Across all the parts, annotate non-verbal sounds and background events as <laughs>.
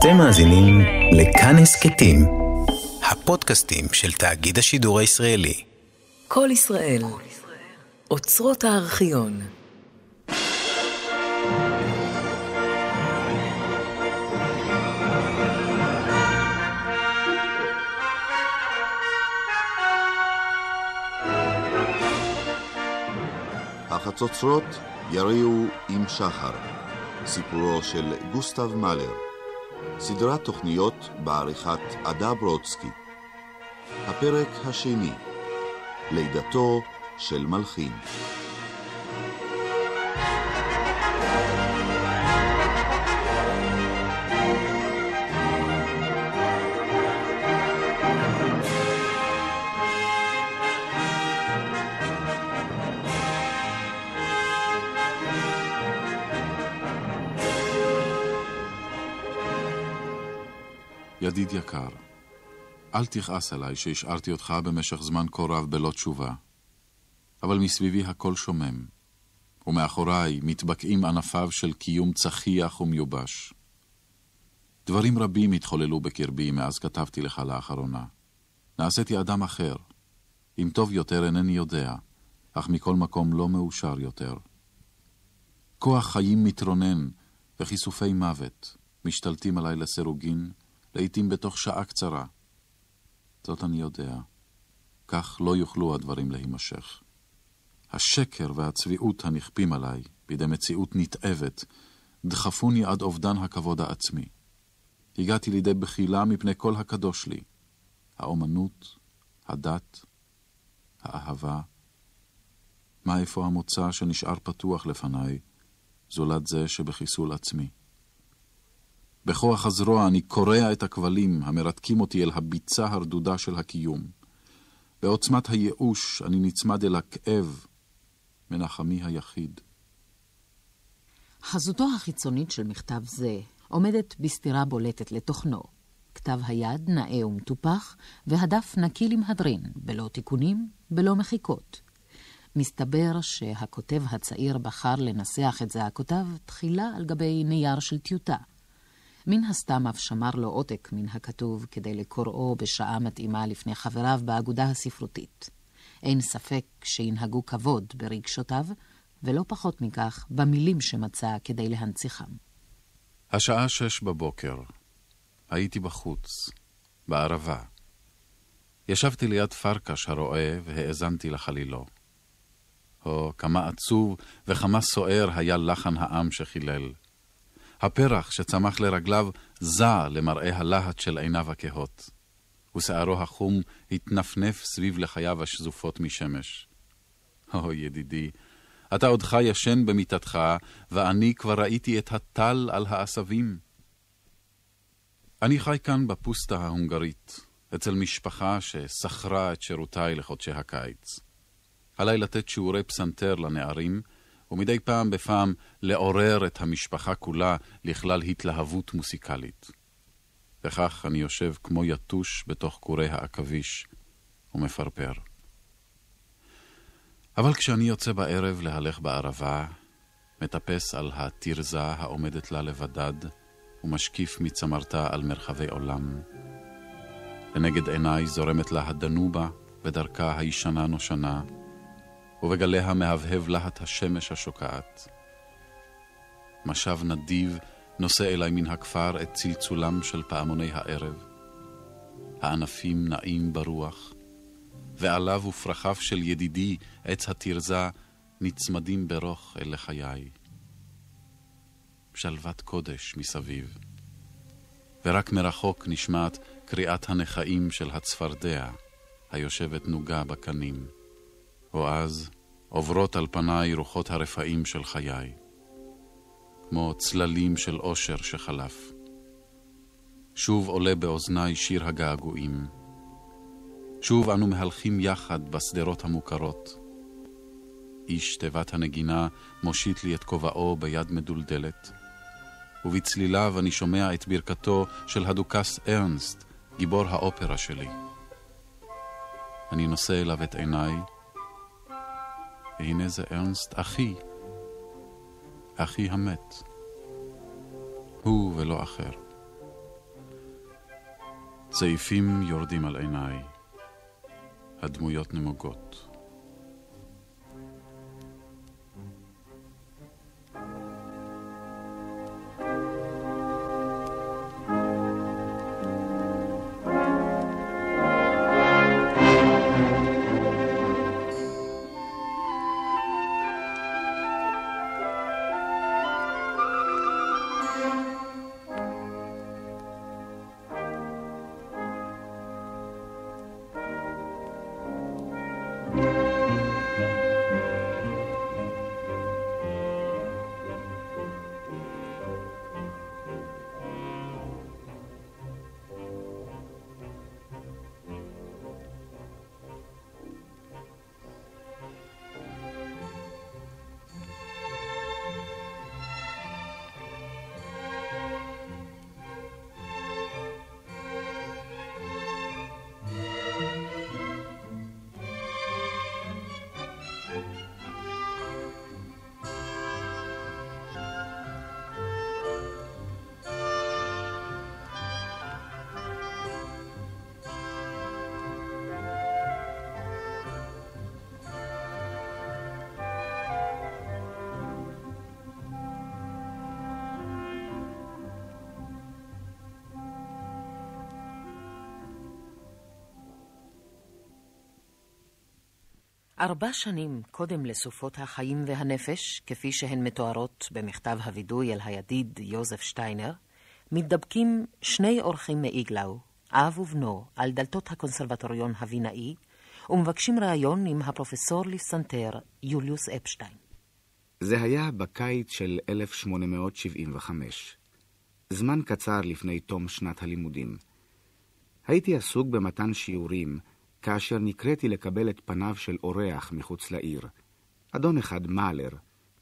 אתם מאזינים לכאן הסכתים, הפודקאסטים של תאגיד השידור הישראלי. כל ישראל, אוצרות הארכיון. החצוצרות יריעו עם שחר, סיפורו של גוסטב מאלר, סדרת תוכניות בעריכת עדה ברודסקי. הפרק השני, לידתו של מלחין. ידיד יקר, אל תכעס עליי שהשארתי אותך במשך זמן כה רב בלא תשובה. אבל מסביבי הכל שומם, ומאחוריי מתבקעים ענפיו של קיום צחיח ומיובש. דברים רבים התחוללו בקרבי מאז כתבתי לך לאחרונה. נעשיתי אדם אחר. אם טוב יותר אינני יודע, אך מכל מקום לא מאושר יותר. כוח חיים מתרונן, וכיסופי מוות משתלטים עליי לסירוגין, לעתים בתוך שעה קצרה. זאת אני יודע. כך לא יוכלו הדברים להימשך. השקר והצביעות הנכפים עליי בידי מציאות נתעבת דחפוני עד אובדן הכבוד העצמי. הגעתי לידי בחילה מפני כל הקדוש לי, האומנות, הדת, האהבה. מה איפה המוצא שנשאר פתוח לפניי, זולת זה שבחיסול עצמי? בכוח הזרוע אני קורע את הכבלים המרתקים אותי אל הביצה הרדודה של הקיום. בעוצמת הייאוש אני נצמד אל הכאב, מנחמי היחיד. חזותו החיצונית של מכתב זה עומדת בסתירה בולטת לתוכנו. כתב היד נאה ומטופח, והדף נקי למהדרין, בלא תיקונים, בלא מחיקות. מסתבר שהכותב הצעיר בחר לנסח את זעקותיו תחילה על גבי נייר של טיוטה. מן הסתם אף שמר לו עותק מן הכתוב כדי לקוראו בשעה מתאימה לפני חבריו באגודה הספרותית. אין ספק שינהגו כבוד ברגשותיו, ולא פחות מכך במילים שמצא כדי להנציחם. השעה שש בבוקר. הייתי בחוץ, בערבה. ישבתי ליד פרקש הרועה והאזנתי לחלילו. או, כמה עצוב וכמה סוער היה לחן העם שחילל. הפרח שצמח לרגליו זע למראה הלהט של עיניו הכהות, ושערו החום התנפנף סביב לחייו השזופות משמש. או, ידידי, אתה עודך ישן במיטתך, ואני כבר ראיתי את הטל על העשבים. אני חי כאן בפוסטה ההונגרית, אצל משפחה ששכרה את שירותיי לחודשי הקיץ. עליי לתת שיעורי פסנתר לנערים, ומדי פעם בפעם לעורר את המשפחה כולה לכלל התלהבות מוסיקלית. וכך אני יושב כמו יתוש בתוך קורי העכביש ומפרפר. אבל כשאני יוצא בערב להלך בערבה, מטפס על התרזה העומדת לה לבדד, ומשקיף מצמרתה על מרחבי עולם. לנגד עיניי זורמת לה הדנובה בדרכה הישנה נושנה, ובגליה מהבהב להט השמש השוקעת. משב נדיב נושא אליי מן הכפר את צלצולם של פעמוני הערב. הענפים נעים ברוח, ועליו ופרחיו של ידידי, עץ התרזה, נצמדים ברוך אל לחיי. שלוות קודש מסביב, ורק מרחוק נשמעת קריאת הנכאים של הצפרדע, היושבת נוגה בקנים. או אז עוברות על פניי רוחות הרפאים של חיי, כמו צללים של אושר שחלף. שוב עולה באוזניי שיר הגעגועים. שוב אנו מהלכים יחד בשדרות המוכרות. איש תיבת הנגינה מושיט לי את כובעו ביד מדולדלת, ובצליליו אני שומע את ברכתו של הדוכס ארנסט, גיבור האופרה שלי. אני נושא אליו את עיניי, והנה זה ארנסט אחי, אחי המת. הוא ולא אחר. צעיפים יורדים על עיניי, הדמויות נמוגות. ארבע שנים קודם לסופות החיים והנפש, כפי שהן מתוארות במכתב הווידוי אל הידיד יוזף שטיינר, מתדבקים שני אורחים מאיגלאו, אב ובנו, על דלתות הקונסרבטוריון הווינאי, ומבקשים ראיון עם הפרופסור לפסנתר יוליוס אפשטיין. זה היה בקיץ של 1875, זמן קצר לפני תום שנת הלימודים. הייתי עסוק במתן שיעורים כאשר נקראתי לקבל את פניו של אורח מחוץ לעיר. אדון אחד מאלר,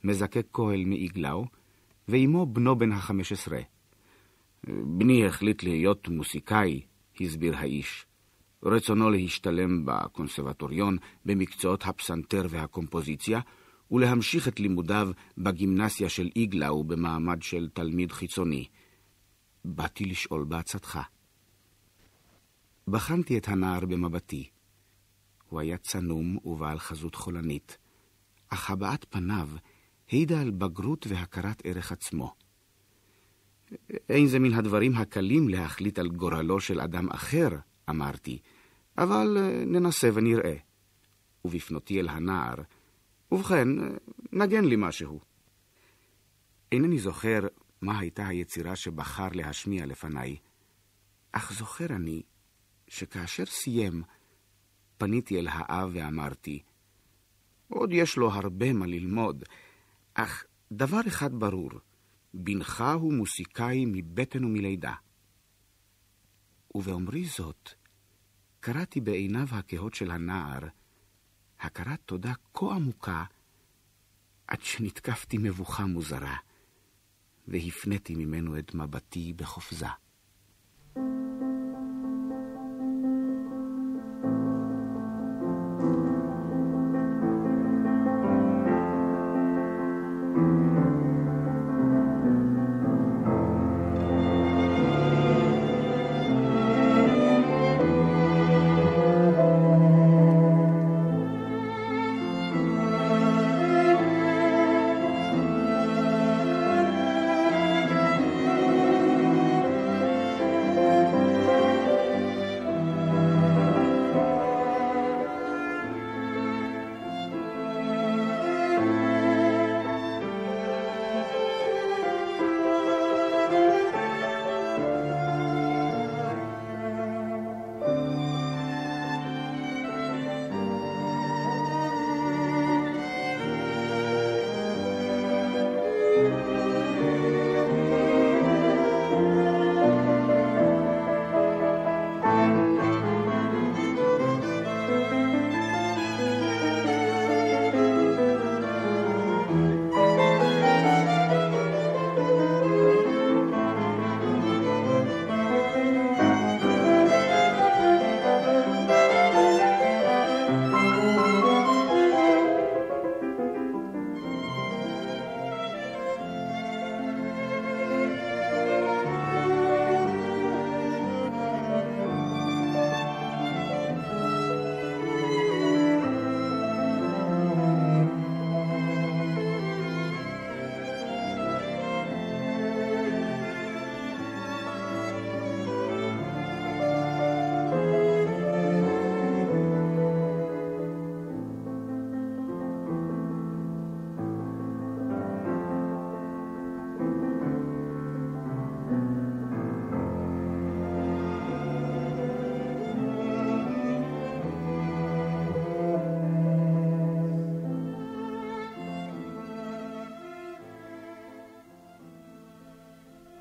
מזקק כהל מאיגלאו, ועמו בנו בן החמש עשרה. בני החליט להיות מוסיקאי, הסביר האיש. רצונו להשתלם בקונסרבטוריון במקצועות הפסנתר והקומפוזיציה, ולהמשיך את לימודיו בגימנסיה של איגלאו במעמד של תלמיד חיצוני. באתי לשאול בעצתך. בחנתי את הנער במבטי. הוא היה צנום ובעל חזות חולנית, אך הבעת פניו העידה על בגרות והכרת ערך עצמו. אין זה מן הדברים הקלים להחליט על גורלו של אדם אחר, אמרתי, אבל אה, ננסה ונראה. ובפנותי אל הנער, ובכן, נגן לי משהו. אינני זוכר מה הייתה היצירה שבחר להשמיע לפניי, אך זוכר אני שכאשר סיים, פניתי אל האב ואמרתי, עוד יש לו הרבה מה ללמוד, אך דבר אחד ברור, בנך הוא מוסיקאי מבטן ומלידה. ובאומרי זאת, קראתי בעיניו הכהות של הנער, הכרת תודה כה עמוקה, עד שנתקפתי מבוכה מוזרה, והפניתי ממנו את מבטי בחופזה.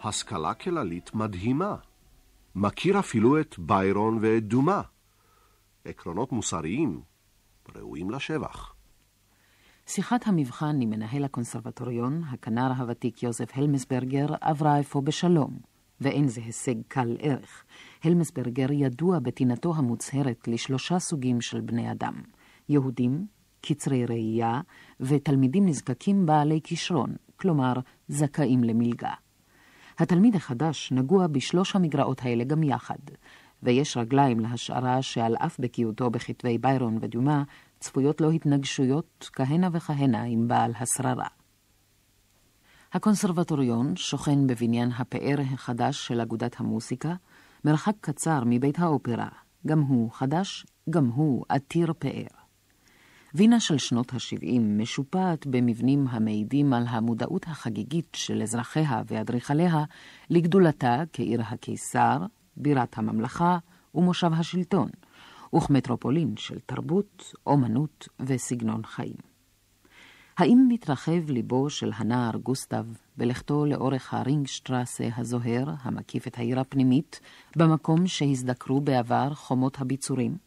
השכלה כללית מדהימה. מכיר אפילו את ביירון ואת דומה. עקרונות מוסריים ראויים לשבח. שיחת המבחן עם מנהל הקונסרבטוריון, הכנר הוותיק יוזף הלמסברגר, עברה אפוא בשלום, ואין זה הישג קל ערך. הלמסברגר ידוע בטינתו המוצהרת לשלושה סוגים של בני אדם, יהודים, קצרי ראייה ותלמידים נזקקים בעלי כישרון, כלומר זכאים למלגה. התלמיד החדש נגוע בשלוש המגרעות האלה גם יחד, ויש רגליים להשערה שעל אף בקיאותו בכתבי ביירון ודומה, צפויות לו התנגשויות כהנה וכהנה עם בעל השררה. הקונסרבטוריון שוכן בבניין הפאר החדש של אגודת המוסיקה, מרחק קצר מבית האופרה, גם הוא חדש, גם הוא עתיר פאר. וינה של שנות ה-70 משופעת במבנים המעידים על המודעות החגיגית של אזרחיה ואדריכליה לגדולתה כעיר הקיסר, בירת הממלכה ומושב השלטון, וכמטרופולין של תרבות, אומנות וסגנון חיים. האם מתרחב ליבו של הנער גוסטב בלכתו לאורך הרינגשטרסה הזוהר, המקיף את העיר הפנימית, במקום שהזדקרו בעבר חומות הביצורים?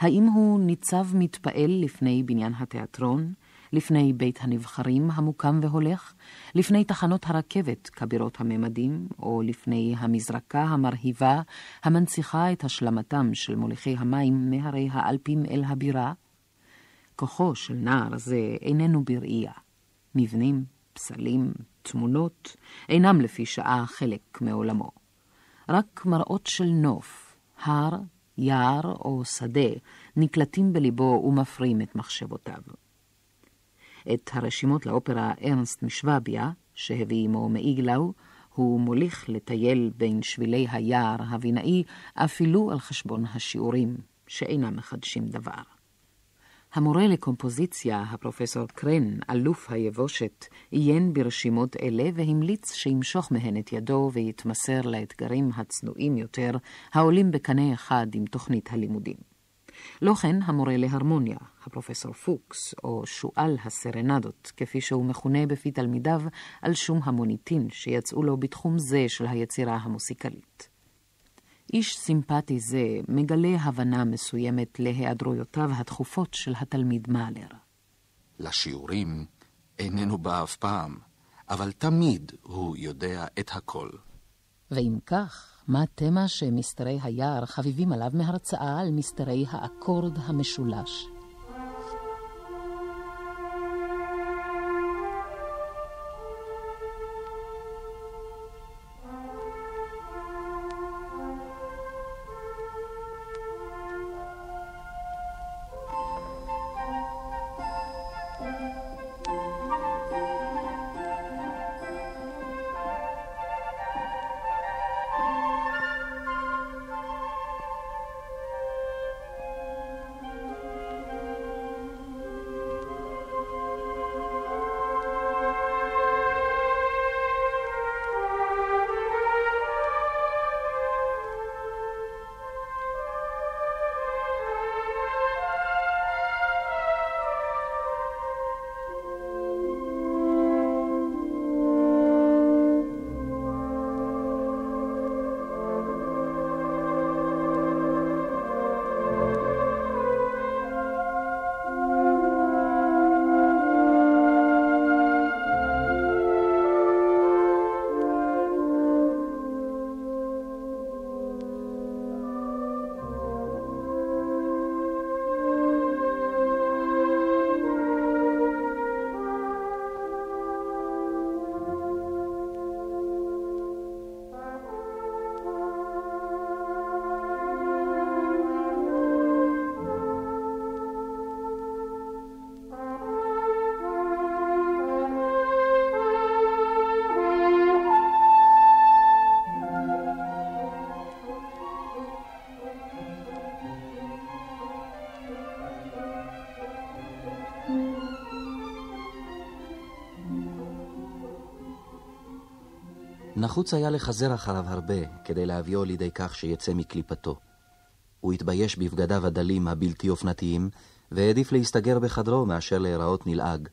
האם הוא ניצב מתפעל לפני בניין התיאטרון, לפני בית הנבחרים המוקם והולך, לפני תחנות הרכבת כבירות הממדים, או לפני המזרקה המרהיבה המנציחה את השלמתם של מוליכי המים מהרי האלפים אל הבירה? כוחו של נער זה איננו בראייה. מבנים, פסלים, תמונות, אינם לפי שעה חלק מעולמו. רק מראות של נוף, הר, יער או שדה נקלטים בליבו ומפרים את מחשבותיו. את הרשימות לאופרה ארנסט משוואביה, שהביא עמו מאיגלאו, הוא מוליך לטייל בין שבילי היער הבינאי אפילו על חשבון השיעורים, שאינם מחדשים דבר. המורה לקומפוזיציה, הפרופסור קרן, אלוף היבושת, עיין ברשימות אלה והמליץ שימשוך מהן את ידו ויתמסר לאתגרים הצנועים יותר, העולים בקנה אחד עם תוכנית הלימודים. לא כן המורה להרמוניה, הפרופסור פוקס, או שועל הסרנדות, כפי שהוא מכונה בפי תלמידיו, על שום המוניטין שיצאו לו בתחום זה של היצירה המוסיקלית. איש סימפטי זה מגלה הבנה מסוימת להיעדרויותיו התכופות של התלמיד מאלר. לשיעורים איננו בא אף פעם, אבל תמיד הוא יודע את הכל. ואם כך, מה התמה שמסתרי היער חביבים עליו מהרצאה על מסתרי האקורד המשולש? נחוץ היה לחזר אחריו הרבה כדי להביאו לידי כך שיצא מקליפתו. הוא התבייש בבגדיו הדלים הבלתי אופנתיים, והעדיף להסתגר בחדרו מאשר להיראות נלעג.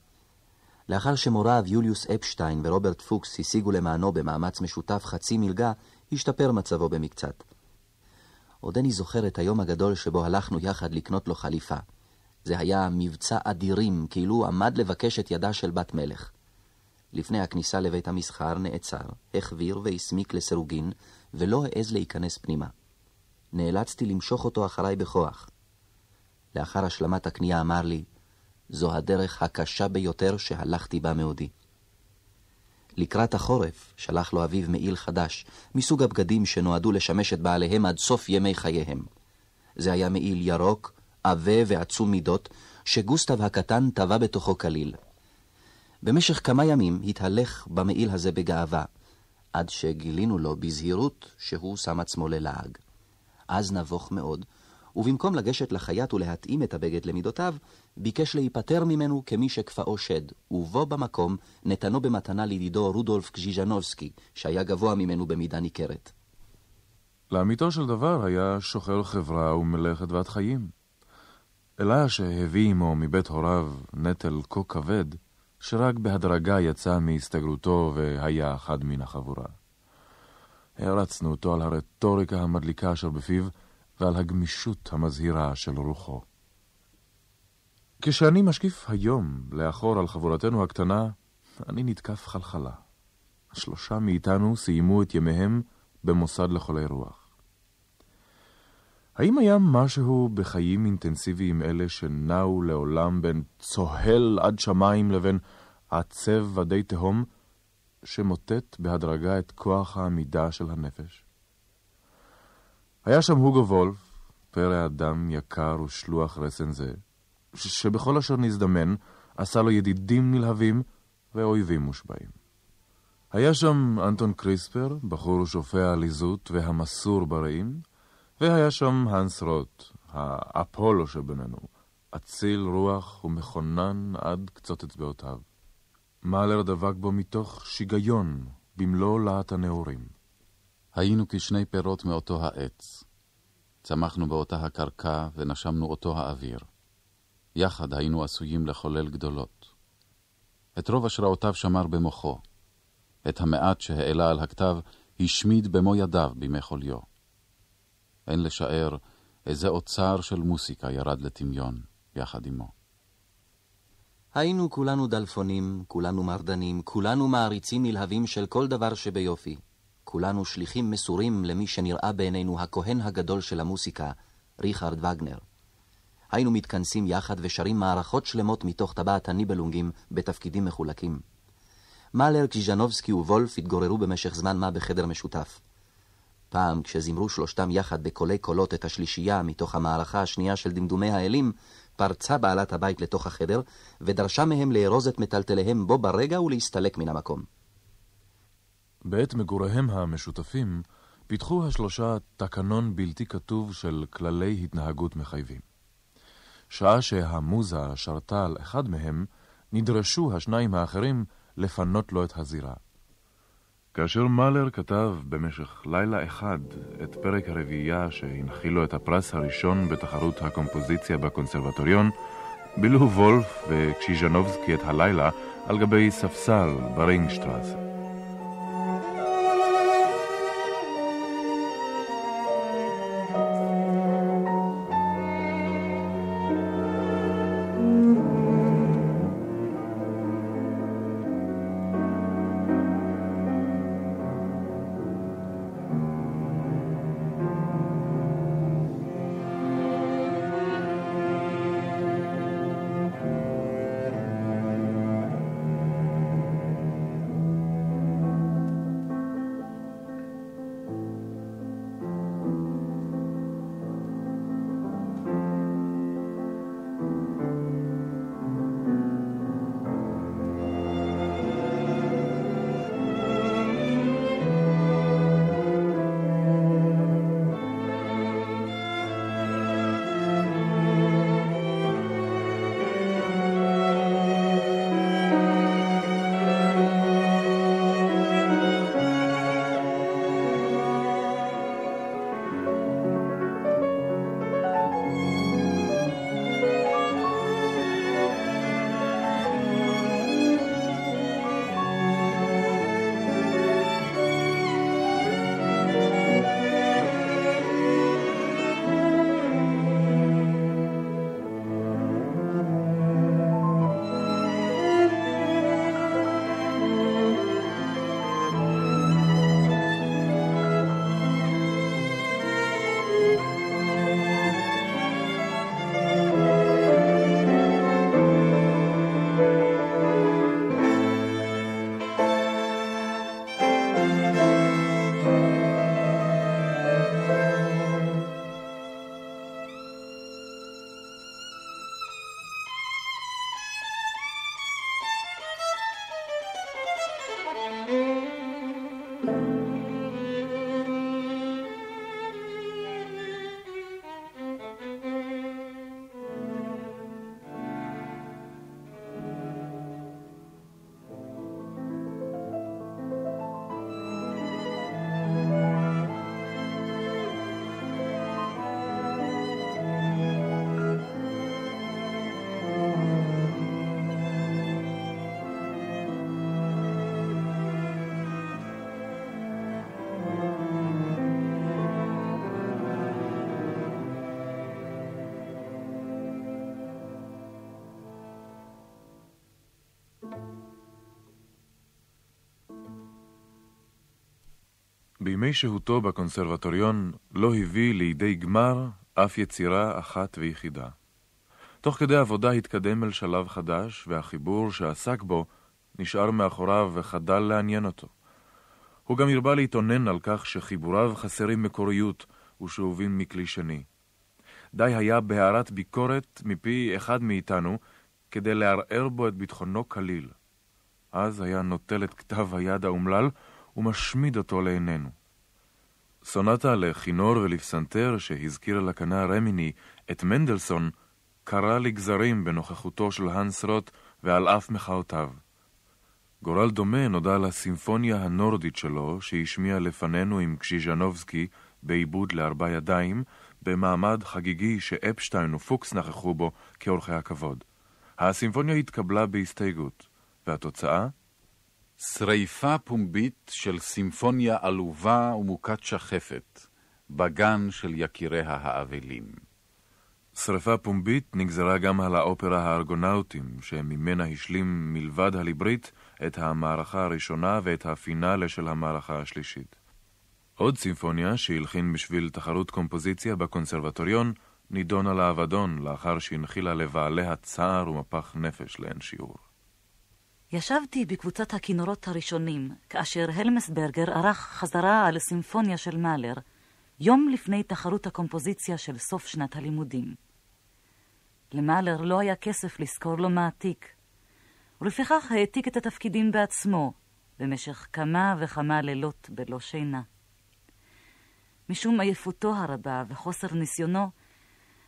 לאחר שמוריו יוליוס אפשטיין ורוברט פוקס השיגו למענו במאמץ משותף חצי מלגה, השתפר מצבו במקצת. עודני זוכר את היום הגדול שבו הלכנו יחד לקנות לו חליפה. זה היה מבצע אדירים, כאילו עמד לבקש את ידה של בת מלך. לפני הכניסה לבית המסחר נעצר, החביר והסמיק לסירוגין, ולא העז להיכנס פנימה. נאלצתי למשוך אותו אחריי בכוח. לאחר השלמת הקנייה אמר לי, זו הדרך הקשה ביותר שהלכתי בה מעודי. לקראת החורף שלח לו אביו מעיל חדש, מסוג הבגדים שנועדו לשמש את בעליהם עד סוף ימי חייהם. זה היה מעיל ירוק, עבה ועצום מידות, שגוסטב הקטן טבע בתוכו כליל. במשך כמה ימים התהלך במעיל הזה בגאווה, עד שגילינו לו בזהירות שהוא שם עצמו ללעג. אז נבוך מאוד, ובמקום לגשת לחייט ולהתאים את הבגד למידותיו, ביקש להיפטר ממנו כמי שכפאו שד, ובו במקום נתנו במתנה לידידו רודולף קז'יז'נובסקי, שהיה גבוה ממנו במידה ניכרת. לאמיתו של דבר היה שוחר חברה ומלאכת בת חיים. אלא שהביא עמו מבית הוריו נטל כה כבד, שרק בהדרגה יצא מהסתגרותו והיה אחד מן החבורה. הערצנו אותו על הרטוריקה המדליקה אשר בפיו, ועל הגמישות המזהירה של רוחו. כשאני משקיף היום לאחור על חבורתנו הקטנה, אני נתקף חלחלה. השלושה מאיתנו סיימו את ימיהם במוסד לחולי רוח. האם היה משהו בחיים אינטנסיביים אלה שנעו לעולם בין צוהל עד שמיים לבין עצב ודי תהום, שמוטט בהדרגה את כוח העמידה של הנפש? היה שם הוגו וולף, פרא אדם יקר ושלוח רסן זה, שבכל אשר נזדמן עשה לו ידידים נלהבים ואויבים מושבעים. היה שם אנטון קריספר, בחור שופע עליזות והמסור ברעים, והיה שם האנס רוט, האפולו שבינינו, אציל רוח ומכונן עד קצות אצבעותיו. מאלר דבק בו מתוך שיגיון במלוא להט הנעורים. היינו כשני פירות מאותו העץ. צמחנו באותה הקרקע ונשמנו אותו האוויר. יחד היינו עשויים לחולל גדולות. את רוב השראותיו שמר במוחו. את המעט שהעלה על הכתב השמיד במו ידיו בימי חוליו. אין לשער איזה אוצר של מוסיקה ירד לטמיון יחד עמו. היינו כולנו דלפונים, כולנו מרדנים, כולנו מעריצים נלהבים של כל דבר שביופי. כולנו שליחים מסורים למי שנראה בעינינו הכהן הגדול של המוסיקה, ריכרד וגנר. היינו מתכנסים יחד ושרים מערכות שלמות מתוך טבעת הניבלונגים בתפקידים מחולקים. מאלר, קז'נובסקי ווולף התגוררו במשך זמן מה בחדר משותף. פעם, כשזימרו שלושתם יחד בקולי קולות את השלישייה מתוך המערכה השנייה של דמדומי האלים, פרצה בעלת הבית לתוך החדר, ודרשה מהם לארוז את מטלטליהם בו ברגע ולהסתלק מן המקום. בעת מגוריהם המשותפים, פיתחו השלושה תקנון בלתי כתוב של כללי התנהגות מחייבים. שעה שהמוזה שרתה על אחד מהם, נדרשו השניים האחרים לפנות לו את הזירה. כאשר מאלר כתב במשך לילה אחד את פרק הרביעייה שהנחיל לו את הפרס הראשון בתחרות הקומפוזיציה בקונסרבטוריון, בילו וולף וקשיז'נובסקי את הלילה על גבי ספסל ברינגשטרסה. בימי שהותו בקונסרבטוריון לא הביא לידי גמר אף יצירה אחת ויחידה. תוך כדי עבודה התקדם אל שלב חדש, והחיבור שעסק בו נשאר מאחוריו וחדל לעניין אותו. הוא גם הרבה להתאונן על כך שחיבוריו חסרים מקוריות ושאובים מכלי שני. די היה בהערת ביקורת מפי אחד מאיתנו כדי לערער בו את ביטחונו כליל. אז היה נוטל את כתב היד האומלל ומשמיד אותו לעינינו. סונטה לכינור ולפסנתר שהזכיר לקנה רמיני את מנדלסון, קרא לגזרים בנוכחותו של האנס רוט ועל אף מחאותיו. גורל דומה נודע לסימפוניה הנורדית שלו, שהשמיע לפנינו עם קשיז'נובסקי בעיבוד לארבע ידיים, במעמד חגיגי שאפשטיין ופוקס נכחו בו כאורחי הכבוד. הסימפוניה התקבלה בהסתייגות, והתוצאה? שריפה פומבית של סימפוניה עלובה ומוכת שחפת, בגן של יקיריה האבלים. שריפה פומבית נגזרה גם על האופרה הארגונאוטים, שממנה השלים מלבד הליברית את המערכה הראשונה ואת הפינאלה של המערכה השלישית. עוד סימפוניה שהלחין בשביל תחרות קומפוזיציה בקונסרבטוריון, נידונה לאבדון לאחר שהנחילה לבעליה צער ומפח נפש לאין שיעור. ישבתי בקבוצת הכינורות הראשונים, כאשר הלמסברגר ערך חזרה על סימפוניה של מאלר, יום לפני תחרות הקומפוזיציה של סוף שנת הלימודים. למאלר לא היה כסף לשכור לו מעתיק, ולפיכך העתיק את התפקידים בעצמו, במשך כמה וכמה לילות בלא שינה. משום עייפותו הרבה וחוסר ניסיונו,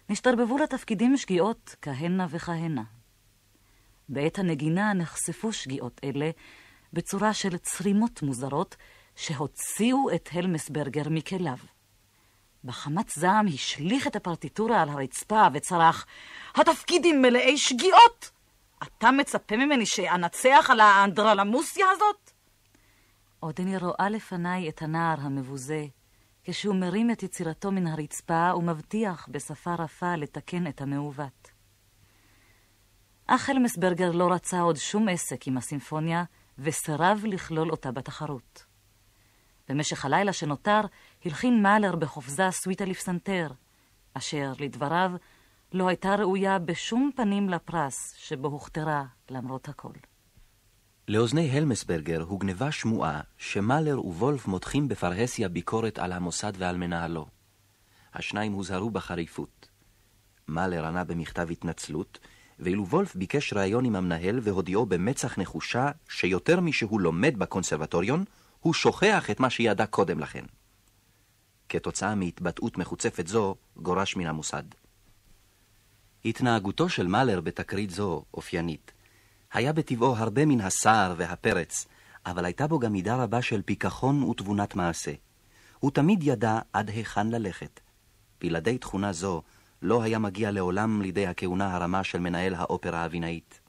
נשתרבבו לתפקידים שגיאות כהנה וכהנה. בעת הנגינה נחשפו שגיאות אלה בצורה של צרימות מוזרות שהוציאו את הלמסברגר מכליו. בחמת זעם השליך את הפרטיטורה על הרצפה וצרח, התפקידים מלאי שגיאות! אתה מצפה ממני שאנצח על האנדרלמוסיה הזאת? עודני רואה לפניי את הנער המבוזה, כשהוא מרים את יצירתו מן הרצפה ומבטיח בשפה רפה לתקן את המעוות. אך הלמסברגר לא רצה עוד שום עסק עם הסימפוניה, וסירב לכלול אותה בתחרות. במשך הלילה שנותר, הלחין מאלר בחופזה סוויטה לפסנתר, אשר, לדבריו, לא הייתה ראויה בשום פנים לפרס שבו הוכתרה למרות הכל. לאוזני הלמסברגר הוגנבה שמועה שמאלר ווולף מותחים בפרהסיה ביקורת על המוסד ועל מנהלו. השניים הוזהרו בחריפות. מאלר ענה במכתב התנצלות, ואילו וולף ביקש ראיון עם המנהל והודיעו במצח נחושה שיותר משהוא לומד בקונסרבטוריון, הוא שוכח את מה שידע קודם לכן. כתוצאה מהתבטאות מחוצפת זו, גורש מן המוסד. התנהגותו של מאלר בתקרית זו אופיינית. היה בטבעו הרבה מן הסער והפרץ, אבל הייתה בו גם מידה רבה של פיכחון ותבונת מעשה. הוא תמיד ידע עד היכן ללכת. בלעדי תכונה זו, לא היה מגיע לעולם לידי הכהונה הרמה של מנהל האופרה הווינאית.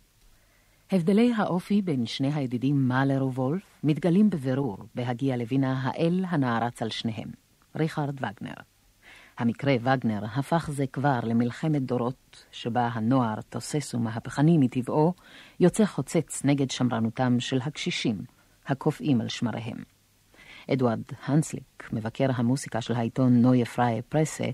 הבדלי האופי בין שני הידידים מאלר ווולף מתגלים בבירור בהגיע לווינה האל הנערץ על שניהם, ריכרד וגנר. המקרה וגנר הפך זה כבר למלחמת דורות, שבה הנוער תוסס ומהפכני מטבעו, יוצא חוצץ נגד שמרנותם של הקשישים, הקופאים על שמריהם. אדוארד הנסליק, מבקר המוסיקה של העיתון נויה פריי פרסה,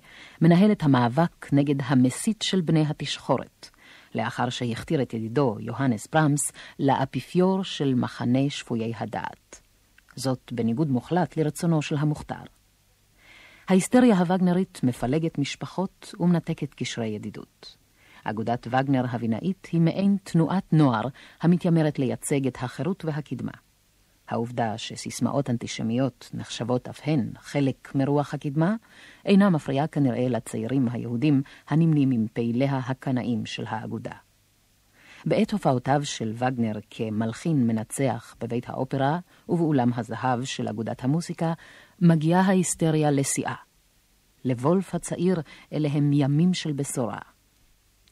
מנהל את המאבק נגד המסית של בני התשחורת, לאחר שהכתיר את ידידו, יוהנס ברמס, לאפיפיור של מחנה שפויי הדעת. זאת בניגוד מוחלט לרצונו של המוכתר. ההיסטריה הווגנרית מפלגת משפחות ומנתקת קשרי ידידות. אגודת וגנר הווינאית היא מעין תנועת נוער המתיימרת לייצג את החירות והקדמה. העובדה שסיסמאות אנטישמיות נחשבות אף הן חלק מרוח הקדמה, אינה מפריעה כנראה לצעירים היהודים הנמנים עם פעיליה הקנאים של האגודה. בעת הופעותיו של וגנר כמלחין מנצח בבית האופרה ובאולם הזהב של אגודת המוסיקה, מגיעה ההיסטריה לשיאה. לוולף הצעיר אלה הם ימים של בשורה.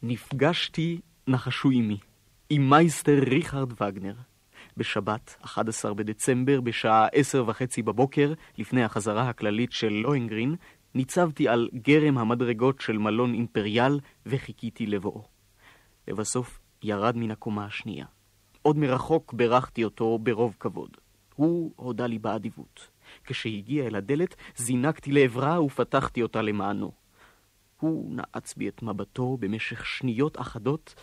נפגשתי, נחשו עמי, עם מייסטר ריכרד וגנר. בשבת, 11 בדצמבר, בשעה עשר וחצי בבוקר, לפני החזרה הכללית של לוהנגרין, ניצבתי על גרם המדרגות של מלון אימפריאל וחיכיתי לבואו. לבסוף ירד מן הקומה השנייה. עוד מרחוק בירכתי אותו ברוב כבוד. הוא הודה לי באדיבות. כשהגיע אל הדלת, זינקתי לעברה ופתחתי אותה למענו. הוא נעץ בי את מבטו במשך שניות אחדות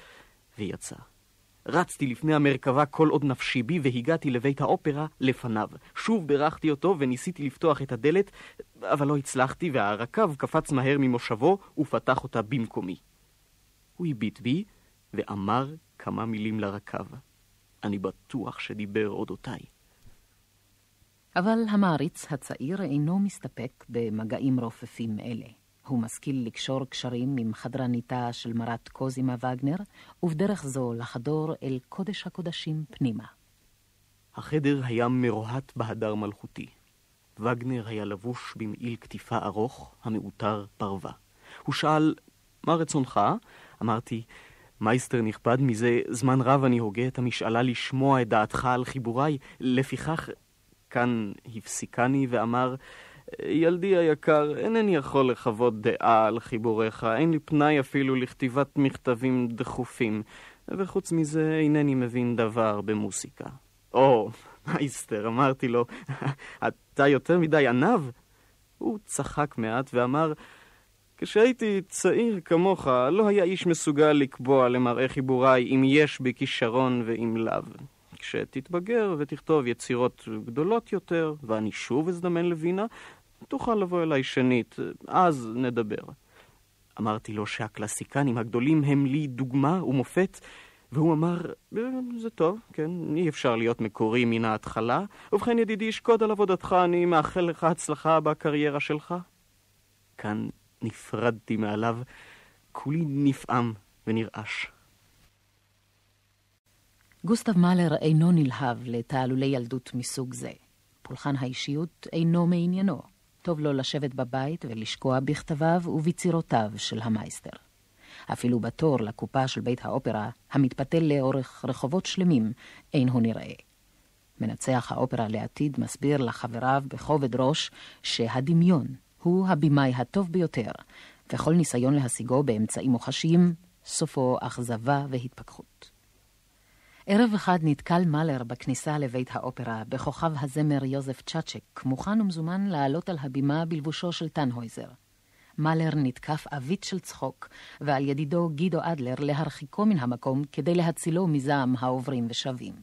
ויצא. רצתי לפני המרכבה כל עוד נפשי בי והגעתי לבית האופרה לפניו. שוב בירכתי אותו וניסיתי לפתוח את הדלת, אבל לא הצלחתי והרכב קפץ מהר ממושבו ופתח אותה במקומי. הוא הביט בי ואמר כמה מילים לרכב. אני בטוח שדיבר אודותיי. אבל המעריץ הצעיר אינו מסתפק במגעים רופפים אלה. הוא משכיל לקשור קשרים עם חדרניתה של מרת קוזימה וגנר, ובדרך זו לחדור אל קודש הקודשים פנימה. החדר היה מרוהט בהדר מלכותי. וגנר היה לבוש במעיל קטיפה ארוך, המעוטר פרווה. הוא שאל, מה רצונך? אמרתי, מייסטר נכבד, מזה זמן רב אני הוגה את המשאלה לשמוע את דעתך על חיבוריי, לפיכך... כאן הפסיקני ואמר, ילדי היקר, אינני יכול לחוות דעה על חיבוריך, אין לי פנאי אפילו לכתיבת מכתבים דחופים, וחוץ מזה אינני מבין דבר במוסיקה. או, מייסטר, אמרתי לו, <laughs> אתה יותר מדי ענב? הוא צחק מעט ואמר, כשהייתי צעיר כמוך, לא היה איש מסוגל לקבוע למראה חיבוריי אם יש בי כישרון ואם לאו. כשתתבגר ותכתוב יצירות גדולות יותר, ואני שוב אזדמן לווינה, תוכל לבוא אליי שנית, אז נדבר. אמרתי לו שהקלאסיקנים הגדולים הם לי דוגמה ומופת, והוא אמר, זה טוב, כן, אי אפשר להיות מקורי מן ההתחלה. ובכן, ידידי, שקוד על עבודתך, אני מאחל לך הצלחה בקריירה שלך. כאן נפרדתי מעליו, כולי נפעם ונרעש. גוסטב מאלר אינו נלהב לתעלולי ילדות מסוג זה. פולחן האישיות אינו מעניינו. טוב לו לשבת בבית ולשקוע בכתביו וביצירותיו של המייסטר. אפילו בתור לקופה של בית האופרה, המתפתל לאורך רחובות שלמים, אין הוא נראה. מנצח האופרה לעתיד מסביר לחבריו בכובד ראש שהדמיון הוא הבמאי הטוב ביותר, וכל ניסיון להשיגו באמצעים מוחשיים, סופו אכזבה והתפכחות. ערב אחד נתקל מאלר בכניסה לבית האופרה בכוכב הזמר יוזף צ'אצ'ק, מוכן ומזומן לעלות על הבימה בלבושו של טנהויזר. מאלר נתקף עווית של צחוק, ועל ידידו גידו אדלר להרחיקו מן המקום כדי להצילו מזעם העוברים ושבים.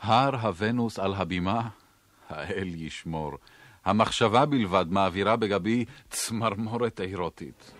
הר הוונוס על הבימה? האל ישמור. המחשבה בלבד מעבירה בגבי צמרמורת אירוטית.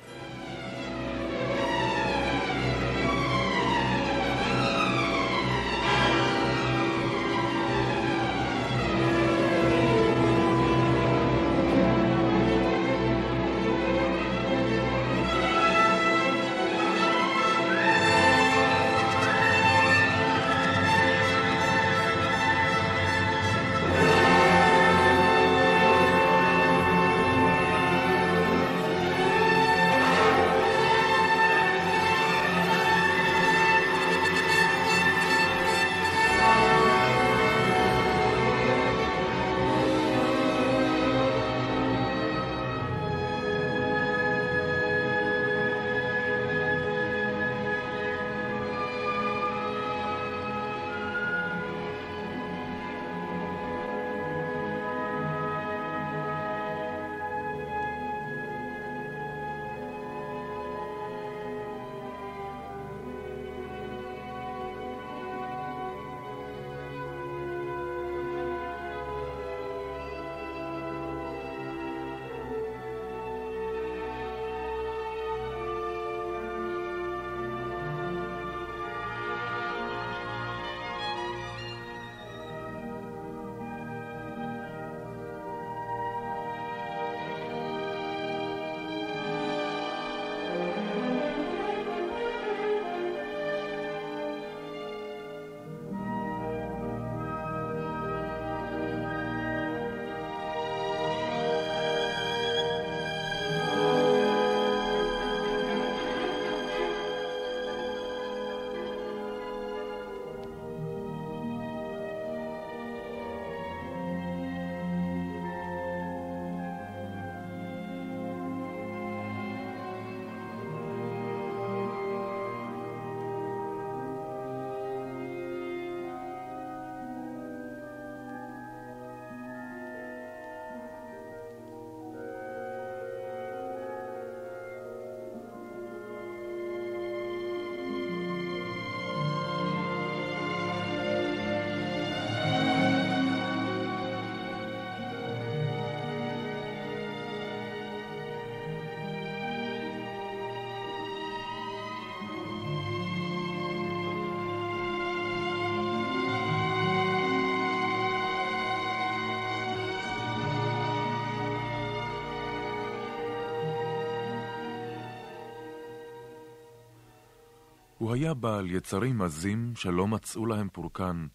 הוא היה בעל יצרים עזים שלא מצאו להם פורקן,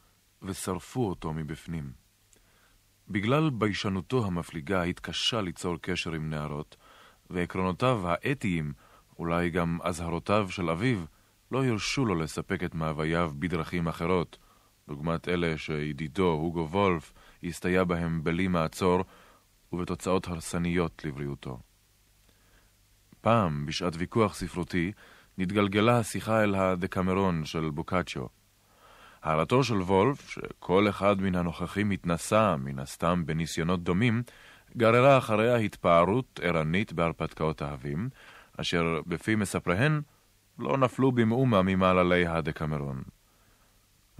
ושרפו אותו מבפנים. בגלל ביישנותו המפליגה התקשה ליצור קשר עם נערות, ועקרונותיו האתיים, אולי גם אזהרותיו של אביו, לא הרשו לו לספק את מאווייו בדרכים אחרות, דוגמת אלה שידידו, הוגו וולף, הסתייע בהם בלי מעצור, ובתוצאות הרסניות לבריאותו. פעם, בשעת ויכוח ספרותי, נתגלגלה השיחה אל הדקמרון של בוקאצ'ו. הערתו של וולף, שכל אחד מן הנוכחים התנסה, מן הסתם, בניסיונות דומים, גררה אחריה התפארות ערנית בהרפתקאות אהבים, אשר בפי מספריהן לא נפלו במאומה ממעללי הדקמרון.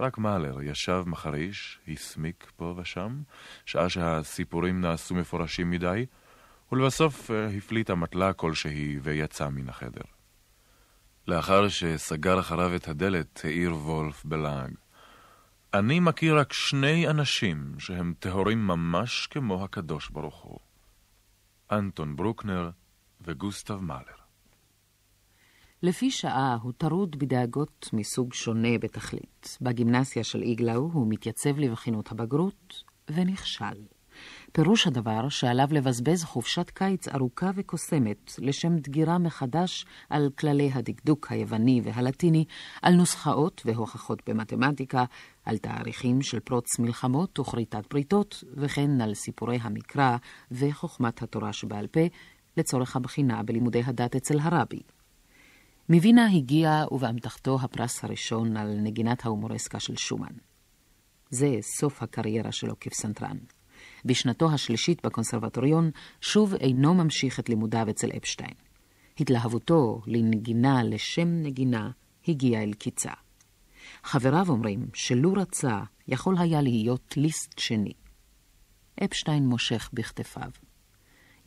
רק מאלר ישב מחריש, הסמיק פה ושם, שעה שהסיפורים נעשו מפורשים מדי, ולבסוף אה, הפליט אמתלה כלשהי ויצא מן החדר. לאחר שסגר אחריו את הדלת, העיר וולף בלעג. אני מכיר רק שני אנשים שהם טהורים ממש כמו הקדוש ברוך הוא. אנטון ברוקנר וגוסטב מאלר. לפי שעה הוא טרוד בדאגות מסוג שונה בתכלית. בגימנסיה של איגלאו הוא מתייצב לבחינות הבגרות ונכשל. פירוש הדבר שעליו לבזבז חופשת קיץ ארוכה וקוסמת לשם דגירה מחדש על כללי הדקדוק היווני והלטיני, על נוסחאות והוכחות במתמטיקה, על תאריכים של פרוץ מלחמות וכריתת בריתות, וכן על סיפורי המקרא וחוכמת התורה שבעל פה, לצורך הבחינה בלימודי הדת אצל הרבי. מווינה הגיע ובאמתחתו הפרס הראשון על נגינת ההומורסקה של שומן. זה סוף הקריירה שלו כפסנתרן. בשנתו השלישית בקונסרבטוריון שוב אינו ממשיך את לימודיו אצל אפשטיין. התלהבותו לנגינה לשם נגינה הגיעה אל קיצה. חבריו אומרים שלו רצה, יכול היה להיות ליסט שני. אפשטיין מושך בכתפיו.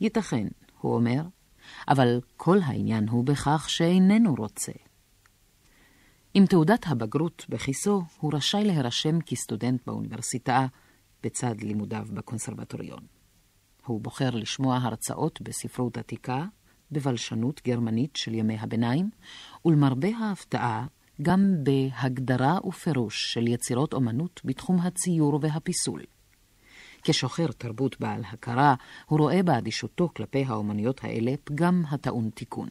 ייתכן, הוא אומר, אבל כל העניין הוא בכך שאיננו רוצה. עם תעודת הבגרות בכיסו, הוא רשאי להירשם כסטודנט באוניברסיטה בצד לימודיו בקונסרבטוריון. הוא בוחר לשמוע הרצאות בספרות עתיקה, בבלשנות גרמנית של ימי הביניים, ולמרבה ההפתעה, גם בהגדרה ופירוש של יצירות אומנות בתחום הציור והפיסול. כשוחר תרבות בעל הכרה, הוא רואה באדישותו כלפי האומנויות האלה פגם הטעון תיקון.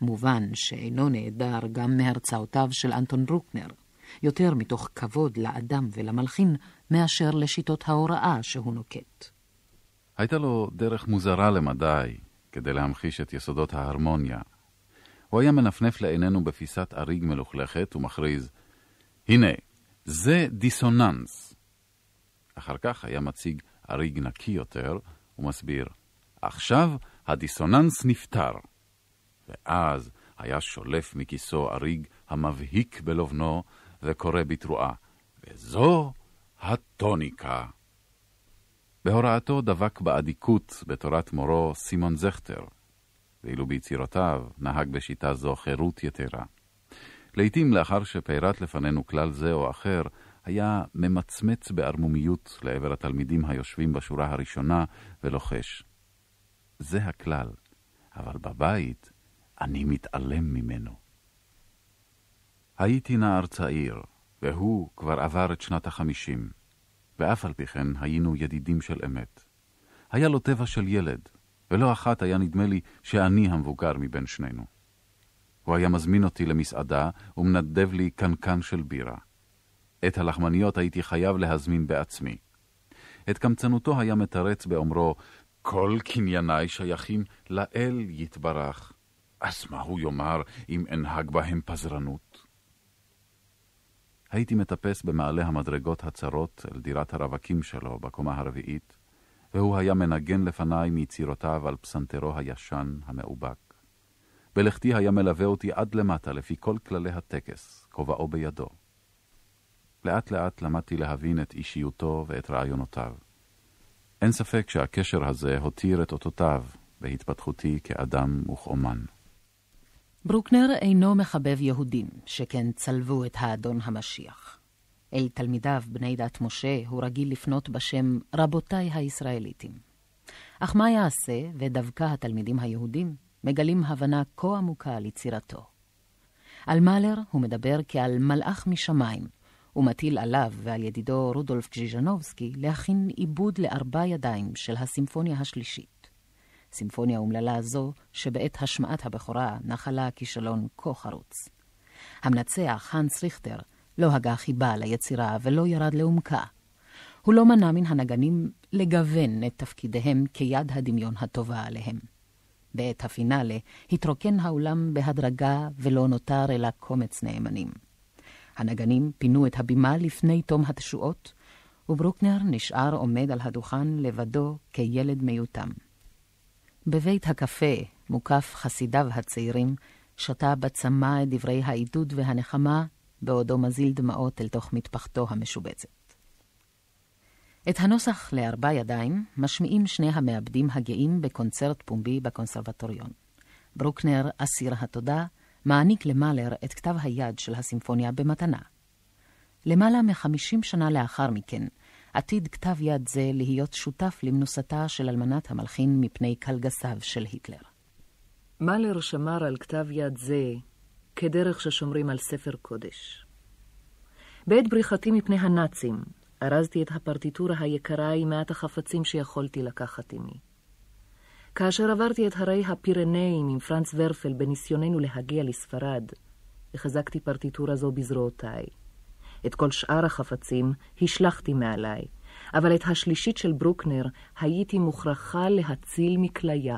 מובן שאינו נעדר גם מהרצאותיו של אנטון ברוקנר, יותר מתוך כבוד לאדם ולמלחין, מאשר לשיטות ההוראה שהוא נוקט. הייתה לו דרך מוזרה למדי כדי להמחיש את יסודות ההרמוניה. הוא היה מנפנף לעינינו בפיסת אריג מלוכלכת ומכריז, הנה, זה דיסוננס. אחר כך היה מציג אריג נקי יותר ומסביר, עכשיו הדיסוננס נפתר. ואז היה שולף מכיסו אריג המבהיק בלובנו וקורא בתרועה, וזו הטוניקה. בהוראתו דבק באדיקות בתורת מורו סימון זכטר, ואילו ביצירותיו נהג בשיטה זו חירות יתרה. לעתים לאחר שפירט לפנינו כלל זה או אחר, היה ממצמץ בערמומיות לעבר התלמידים היושבים בשורה הראשונה ולוחש. זה הכלל, אבל בבית אני מתעלם ממנו. הייתי נער צעיר, והוא כבר עבר את שנת החמישים, ואף על פי כן היינו ידידים של אמת. היה לו טבע של ילד, ולא אחת היה נדמה לי שאני המבוגר מבין שנינו. הוא היה מזמין אותי למסעדה ומנדב לי קנקן של בירה. את הלחמניות הייתי חייב להזמין בעצמי. את קמצנותו היה מתרץ באומרו, כל קנייניי שייכים לאל יתברך. אז מה הוא יאמר אם אנהג בהם פזרנות? הייתי מטפס במעלה המדרגות הצרות אל דירת הרווקים שלו בקומה הרביעית, והוא היה מנגן לפניי מיצירותיו על פסנתרו הישן המאובק. בלכתי היה מלווה אותי עד למטה לפי כל כללי הטקס, כובעו בידו. לאט לאט למדתי להבין את אישיותו ואת רעיונותיו. אין ספק שהקשר הזה הותיר את אותותיו בהתפתחותי כאדם וכאומן. ברוקנר אינו מחבב יהודים, שכן צלבו את האדון המשיח. אל תלמידיו בני דת משה הוא רגיל לפנות בשם רבותיי הישראליתים. אך מה יעשה, ודווקא התלמידים היהודים מגלים הבנה כה עמוקה על יצירתו. על מאלר הוא מדבר כעל מלאך משמיים, ומטיל עליו ועל ידידו רודולף גז'יז'נובסקי להכין עיבוד לארבע ידיים של הסימפוניה השלישית. סימפוניה אומללה זו, שבעת השמעת הבכורה נחלה כישלון כה חרוץ. המנצח, האנס ריכטר, לא הגה חיבה ליצירה ולא ירד לעומקה. הוא לא מנע מן הנגנים לגוון את תפקידיהם כיד הדמיון הטובה עליהם. בעת הפינאלה התרוקן האולם בהדרגה ולא נותר אלא קומץ נאמנים. הנגנים פינו את הבימה לפני תום התשואות, וברוקנר נשאר עומד על הדוכן לבדו כילד מיותם. בבית הקפה, מוקף חסידיו הצעירים, שתה בצמא את דברי העידוד והנחמה, בעודו מזיל דמעות אל תוך מטפחתו המשובצת. את הנוסח לארבע ידיים משמיעים שני המעבדים הגאים בקונצרט פומבי בקונסרבטוריון. ברוקנר, אסיר התודה, מעניק למאלר את כתב היד של הסימפוניה במתנה. למעלה מחמישים שנה לאחר מכן, עתיד כתב יד זה להיות שותף למנוסתה של אלמנת המלחין מפני קלגסיו של היטלר. מאלר שמר על כתב יד זה כדרך ששומרים על ספר קודש. בעת בריחתי מפני הנאצים, ארזתי את הפרטיטורה היקרה עם מעט החפצים שיכולתי לקחת עמי. כאשר עברתי את הרי הפירנאים עם פרנץ ורפל בניסיוננו להגיע לספרד, החזקתי פרטיטורה זו בזרועותיי. את כל שאר החפצים השלכתי מעליי, אבל את השלישית של ברוקנר הייתי מוכרחה להציל מכליה.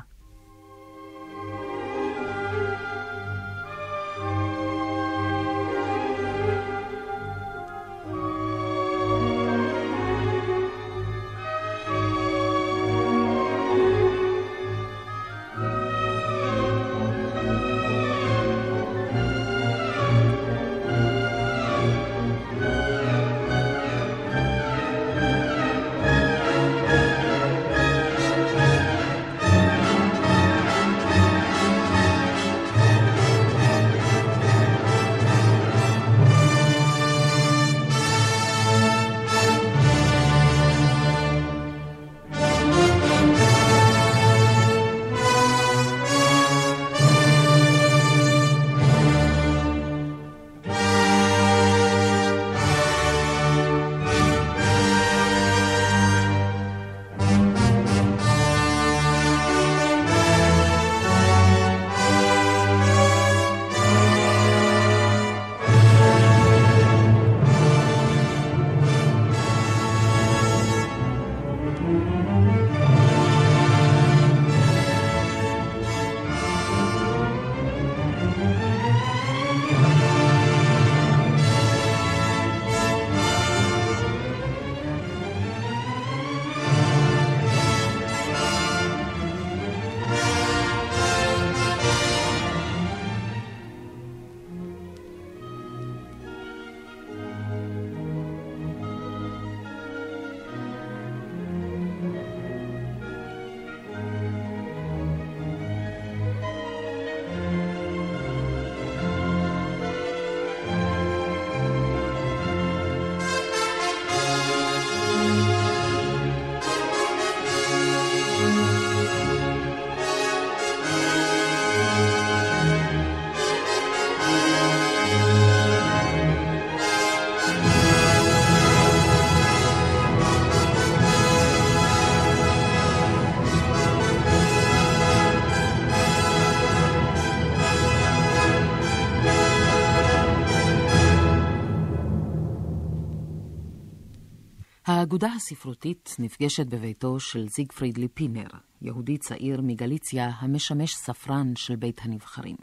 האגודה הספרותית נפגשת בביתו של זיגפריד ליפינר, יהודי צעיר מגליציה המשמש ספרן של בית הנבחרים.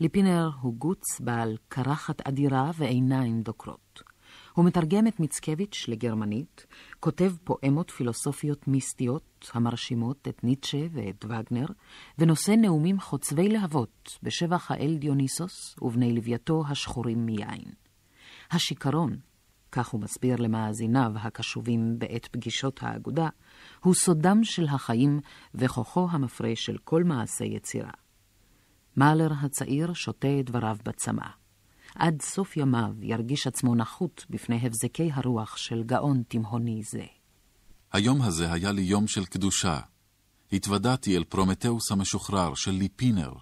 ליפינר הוא גוץ בעל קרחת אדירה ועיניים דוקרות. הוא מתרגם את מיצקביץ' לגרמנית, כותב פואמות פילוסופיות מיסטיות המרשימות את ניטשה ואת וגנר, ונושא נאומים חוצבי להבות בשבח האל דיוניסוס ובני לווייתו השחורים מיין. השיכרון, כך הוא מסביר למאזיניו הקשובים בעת פגישות האגודה, הוא סודם של החיים וכוחו המפרה של כל מעשה יצירה. מאלר הצעיר שותה את דבריו בצמא. עד סוף ימיו ירגיש עצמו נחות בפני הבזקי הרוח של גאון תימהוני זה. היום הזה היה לי יום של קדושה. התוודעתי אל פרומתאוס המשוחרר של ליפינר.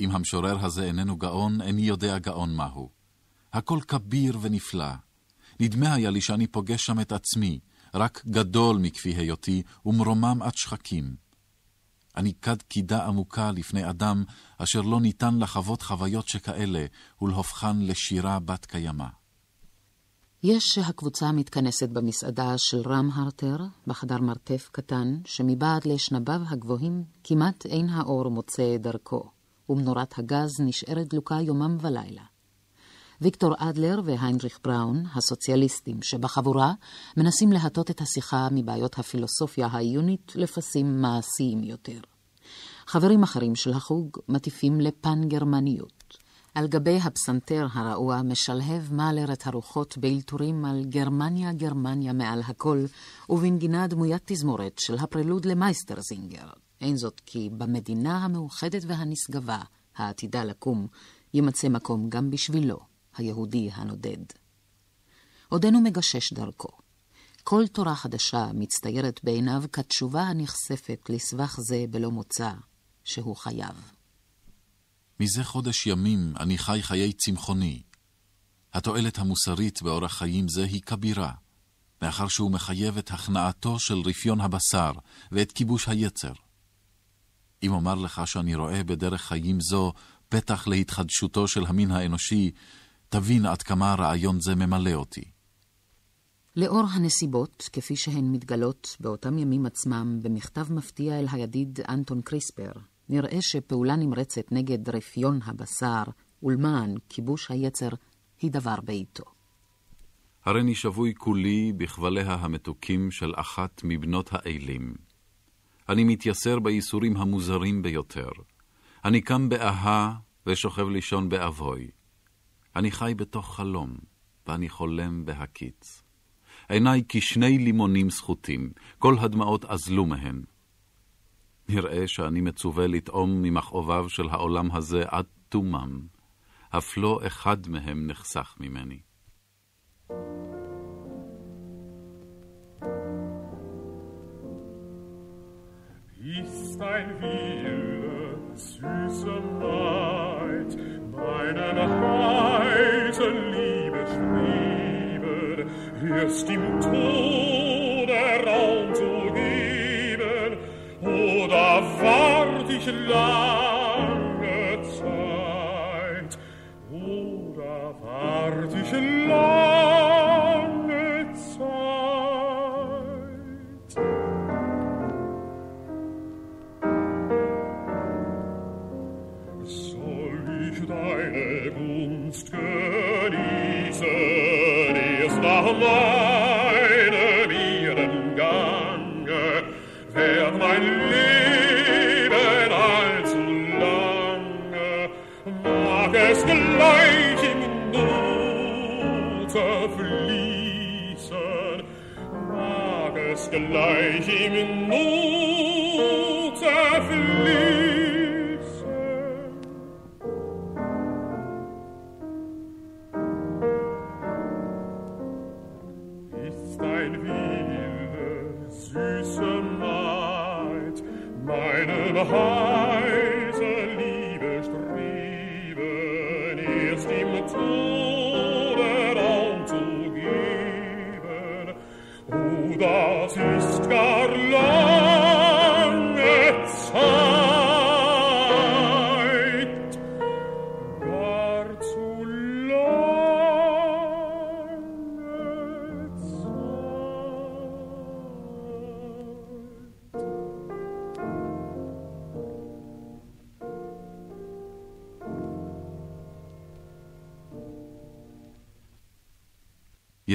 אם המשורר הזה איננו גאון, איני יודע גאון מהו. הכל כביר ונפלא. נדמה היה לי שאני פוגש שם את עצמי, רק גדול מכפי היותי, ומרומם עד שחקים. אני כד קידה עמוקה לפני אדם אשר לא ניתן לחוות חוויות שכאלה, ולהופכן לשירה בת קיימא. יש הקבוצה מתכנסת במסעדה של רם הרטר, בחדר מרתף קטן, שמבעד לשנביו הגבוהים כמעט אין האור מוצא דרכו, ומנורת הגז נשארת דלוקה יומם ולילה. ויקטור אדלר והיינריך בראון, הסוציאליסטים שבחבורה, מנסים להטות את השיחה מבעיות הפילוסופיה העיונית לפסים מעשיים יותר. חברים אחרים של החוג מטיפים לפן-גרמניות. על גבי הפסנתר הרעוע משלהב מאלר את הרוחות באלתורים על גרמניה, גרמניה מעל הכל, ובנגינה דמוית תזמורת של הפרלוד למייסטרזינגר. אין זאת כי במדינה המאוחדת והנשגבה, העתידה לקום, יימצא מקום גם בשבילו. היהודי הנודד. עודנו מגשש דרכו. כל תורה חדשה מצטיירת בעיניו כתשובה הנחשפת לסבך זה בלא מוצא, שהוא חייב. מזה חודש ימים אני חי חיי צמחוני. התועלת המוסרית באורח חיים זה היא כבירה, מאחר שהוא מחייב את הכנעתו של רפיון הבשר ואת כיבוש היצר. אם אומר לך שאני רואה בדרך חיים זו פתח להתחדשותו של המין האנושי, תבין עד כמה רעיון זה ממלא אותי. לאור הנסיבות, כפי שהן מתגלות באותם ימים עצמם במכתב מפתיע אל הידיד אנטון קריספר, נראה שפעולה נמרצת נגד רפיון הבשר ולמען כיבוש היצר היא דבר בעיתו. הריני שבוי כולי בכבליה המתוקים של אחת מבנות האלים. אני מתייסר בייסורים המוזרים ביותר. אני קם באהה ושוכב לישון באבוי. אני חי בתוך חלום, ואני חולם בהקיץ. עיניי כשני לימונים סחוטים, כל הדמעות אזלו מהן. נראה שאני מצווה לטעום ממכאוביו של העולם הזה עד תומם, אף לא אחד מהם נחסך ממני. Ist ein Wille, süße Maid, streben, erst im Tode Raum zu geben, oder wart ich lange Zeit, oder wart ich lange I ihm in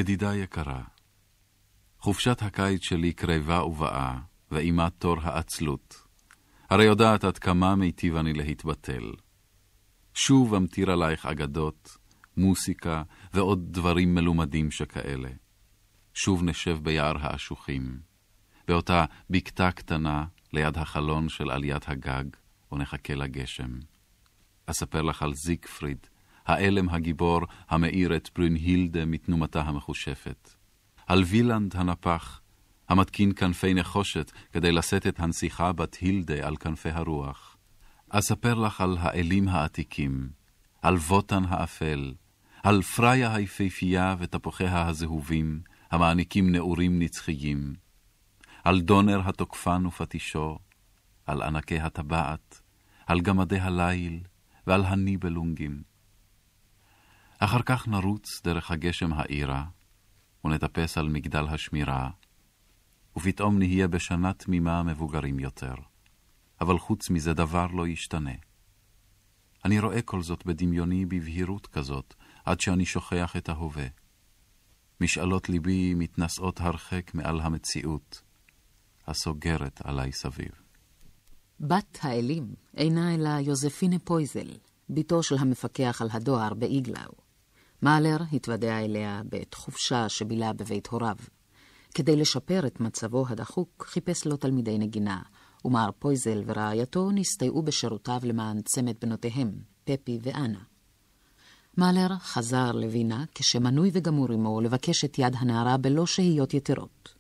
ידידה יקרה, חופשת הקיץ שלי קרבה ובאה, ועימה תור העצלות. הרי יודעת עד כמה מיטיב אני להתבטל. שוב אמטיר עלייך אגדות, מוסיקה ועוד דברים מלומדים שכאלה. שוב נשב ביער האשוחים, באותה בקתה קטנה ליד החלון של עליית הגג, ונחכה לגשם. אספר לך על זיגפריד, האלם הגיבור המאיר את ברונהילדה מתנומתה המחושפת. על וילנד הנפח, המתקין כנפי נחושת כדי לשאת את הנסיכה בת הילדה על כנפי הרוח. אספר לך על האלים העתיקים, על ווטן האפל, על פריה היפהפייה ותפוחיה הזהובים, המעניקים נעורים נצחיים, על דונר התוקפן ופטישו, על ענקי הטבעת, על גמדי הליל ועל הניבלונגים. אחר כך נרוץ דרך הגשם העירה, ונטפס על מגדל השמירה, ופתאום נהיה בשנה תמימה מבוגרים יותר. אבל חוץ מזה דבר לא ישתנה. אני רואה כל זאת בדמיוני בבהירות כזאת, עד שאני שוכח את ההווה. משאלות ליבי מתנשאות הרחק מעל המציאות, הסוגרת עליי סביב. בת האלים אינה אלא יוזפינה פויזל, בתו של המפקח על הדואר באיגלאו. מאלר התוודע אליה בעת חופשה שבילה בבית הוריו. כדי לשפר את מצבו הדחוק, חיפש לו תלמידי נגינה, ומר פויזל ורעייתו נסתייעו בשירותיו למען צמד בנותיהם, פפי ואנה. מאלר חזר לווינה כשמנוי וגמור עמו לבקש את יד הנערה בלא שהיות יתרות.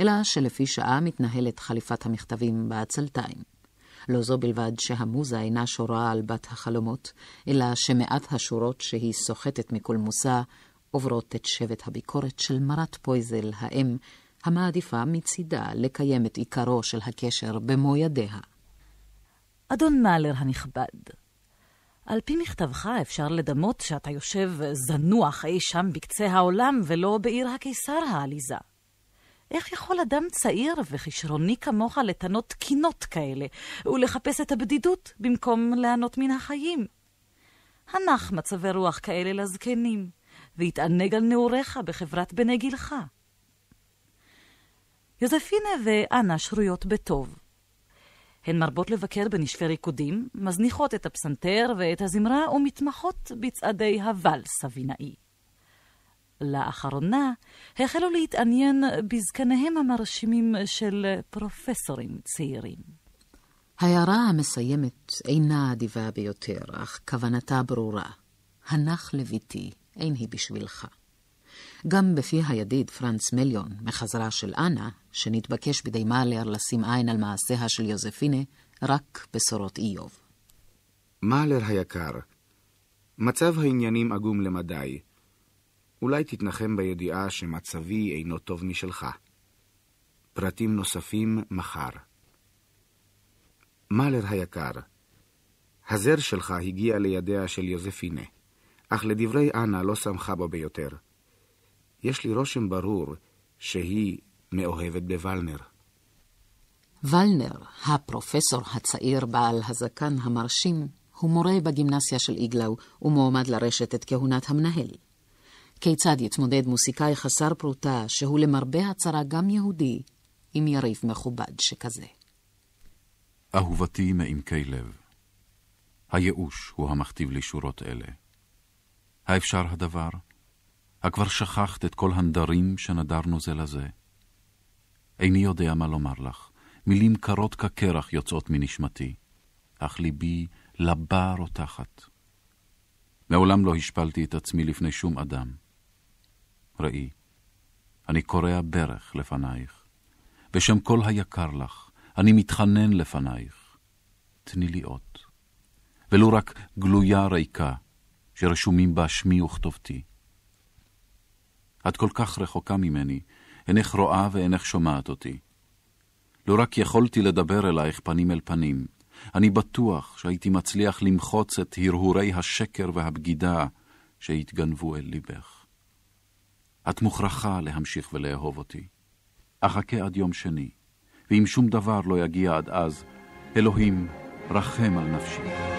אלא שלפי שעה מתנהלת חליפת המכתבים בעצלתיים. לא זו בלבד שהמוזה אינה שורה על בת החלומות, אלא שמעט השורות שהיא סוחטת מכל מושא עוברות את שבט הביקורת של מרת פויזל, האם, המעדיפה מצידה לקיים את עיקרו של הקשר במו ידיה. אדון מאלר הנכבד, על פי מכתבך אפשר לדמות שאתה יושב זנוח אי שם בקצה העולם ולא בעיר הקיסר העליזה. איך יכול אדם צעיר וכישרוני כמוך לטענות קינות כאלה, ולחפש את הבדידות במקום ליהנות מן החיים? הנח מצבי רוח כאלה לזקנים, והתענג על נעוריך בחברת בני גילך. יוזפינה ואנה שרויות בטוב. הן מרבות לבקר בנשפי ריקודים, מזניחות את הפסנתר ואת הזמרה ומתמחות בצעדי הוואלס הבינאי. לאחרונה החלו להתעניין בזקניהם המרשימים של פרופסורים צעירים. ההערה המסיימת אינה אדיבה ביותר, אך כוונתה ברורה. הנח לביתי, אין היא בשבילך. גם בפי הידיד פרנץ מליון, מחזרה של אנה, שנתבקש בידי מאלר לשים עין על מעשיה של יוזפינה, רק בשורות איוב. מאלר היקר, מצב העניינים עגום למדי. אולי תתנחם בידיעה שמצבי אינו טוב משלך. פרטים נוספים מחר. מאלר היקר, הזר שלך הגיע לידיה של יוזפינה, אך לדברי אנה לא שמחה בו ביותר. יש לי רושם ברור שהיא מאוהבת בוולנר. ולנר, הפרופסור הצעיר בעל הזקן המרשים, הוא מורה בגימנסיה של איגלאו ומועמד לרשת את כהונת המנהל. כיצד יתמודד מוסיקאי חסר פרוטה, שהוא למרבה הצרה גם יהודי, עם יריב מכובד שכזה? אהובתי מעמקי לב, הייאוש הוא המכתיב לי שורות אלה. האפשר הדבר? הכבר שכחת את כל הנדרים שנדרנו זה לזה. איני יודע מה לומר לך, מילים קרות כקרח יוצאות מנשמתי, אך ליבי לבה רותחת. מעולם לא השפלתי את עצמי לפני שום אדם. ראי, אני קורע ברך לפנייך. בשם כל היקר לך, אני מתחנן לפנייך. תני לי אות. ולו רק גלויה ריקה, שרשומים בה שמי וכתובתי. את כל כך רחוקה ממני, אינך רואה ואינך שומעת אותי. לא רק יכולתי לדבר אלייך פנים אל פנים, אני בטוח שהייתי מצליח למחוץ את הרהורי השקר והבגידה שהתגנבו אל ליבך. את מוכרחה להמשיך ולאהוב אותי. אחכה עד יום שני, ואם שום דבר לא יגיע עד אז, אלוהים, רחם על נפשי.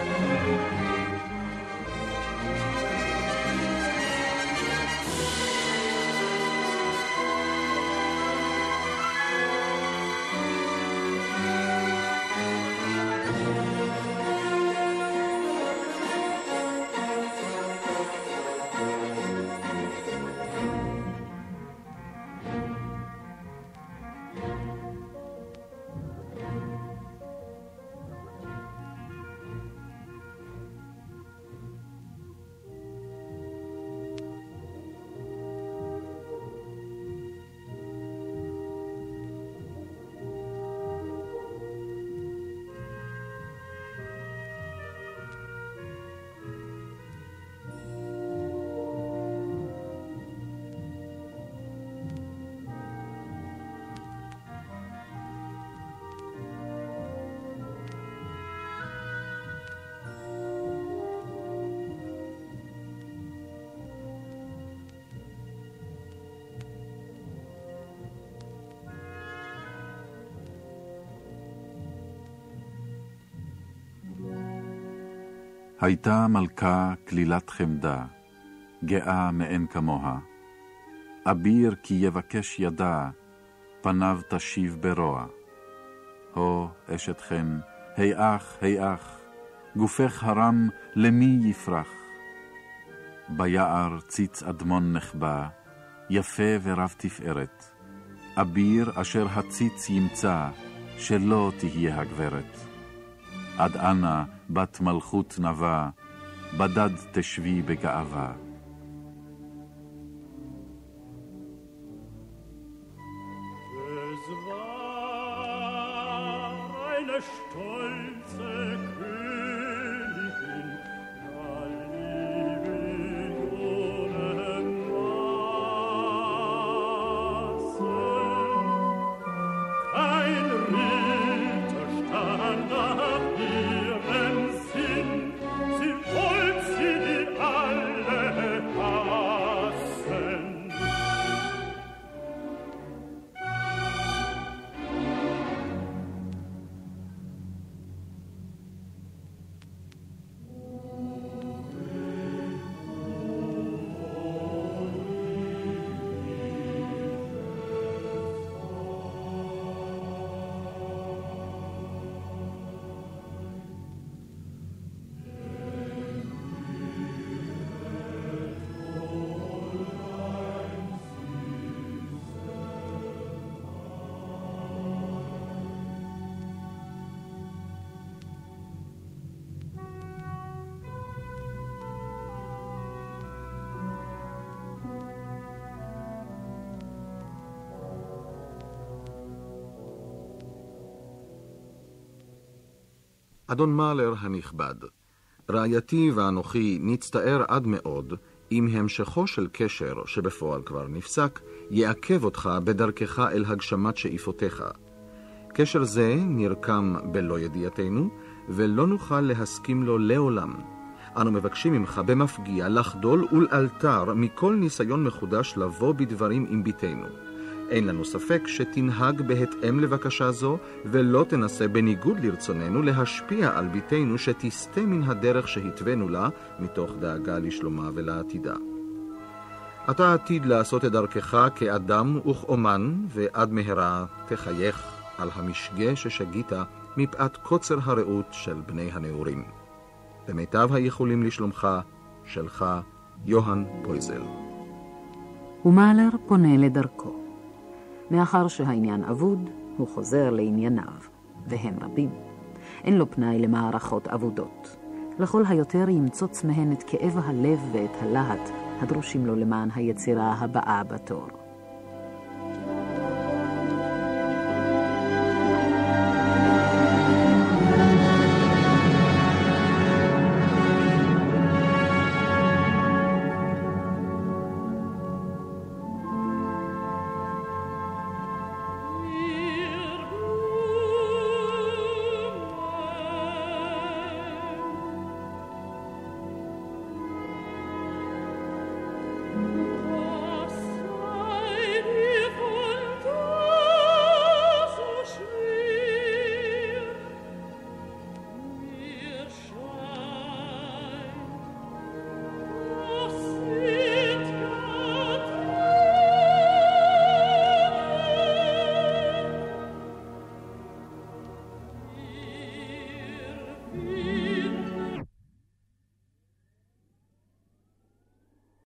הייתה מלכה כלילת חמדה, גאה מאין כמוה. אביר כי יבקש ידה, פניו תשיב ברוע. הו, אשת חן, היאך, היאך, גופך הרם, למי יפרח? ביער ציץ אדמון נחבא, יפה ורב תפארת. אביר אשר הציץ ימצא, שלא תהיה הגברת. עד אנה בת מלכות נבה, בדד תשבי בגאווה. אדון מאלר הנכבד, רעייתי ואנוכי נצטער עד מאוד אם המשכו של קשר, שבפועל כבר נפסק, יעכב אותך בדרכך אל הגשמת שאיפותיך. קשר זה נרקם בלא ידיעתנו, ולא נוכל להסכים לו לעולם. אנו מבקשים ממך במפגיע לחדול ולאלתר מכל ניסיון מחודש לבוא בדברים עם בתנו. אין לנו ספק שתנהג בהתאם לבקשה זו, ולא תנסה בניגוד לרצוננו להשפיע על בתנו שתסטה מן הדרך שהתווינו לה, מתוך דאגה לשלומה ולעתידה. אתה עתיד לעשות את דרכך כאדם וכאומן, ועד מהרה תחייך על המשגה ששגית מפאת קוצר הראות של בני הנעורים. במיטב היכולים לשלומך, שלך, יוהן פויזל. ומאלר פונה לדרכו. מאחר שהעניין אבוד, הוא חוזר לענייניו, והם רבים. אין לו פנאי למערכות אבודות. לכל היותר ימצוץ מהן את כאב הלב ואת הלהט הדרושים לו למען היצירה הבאה בתור.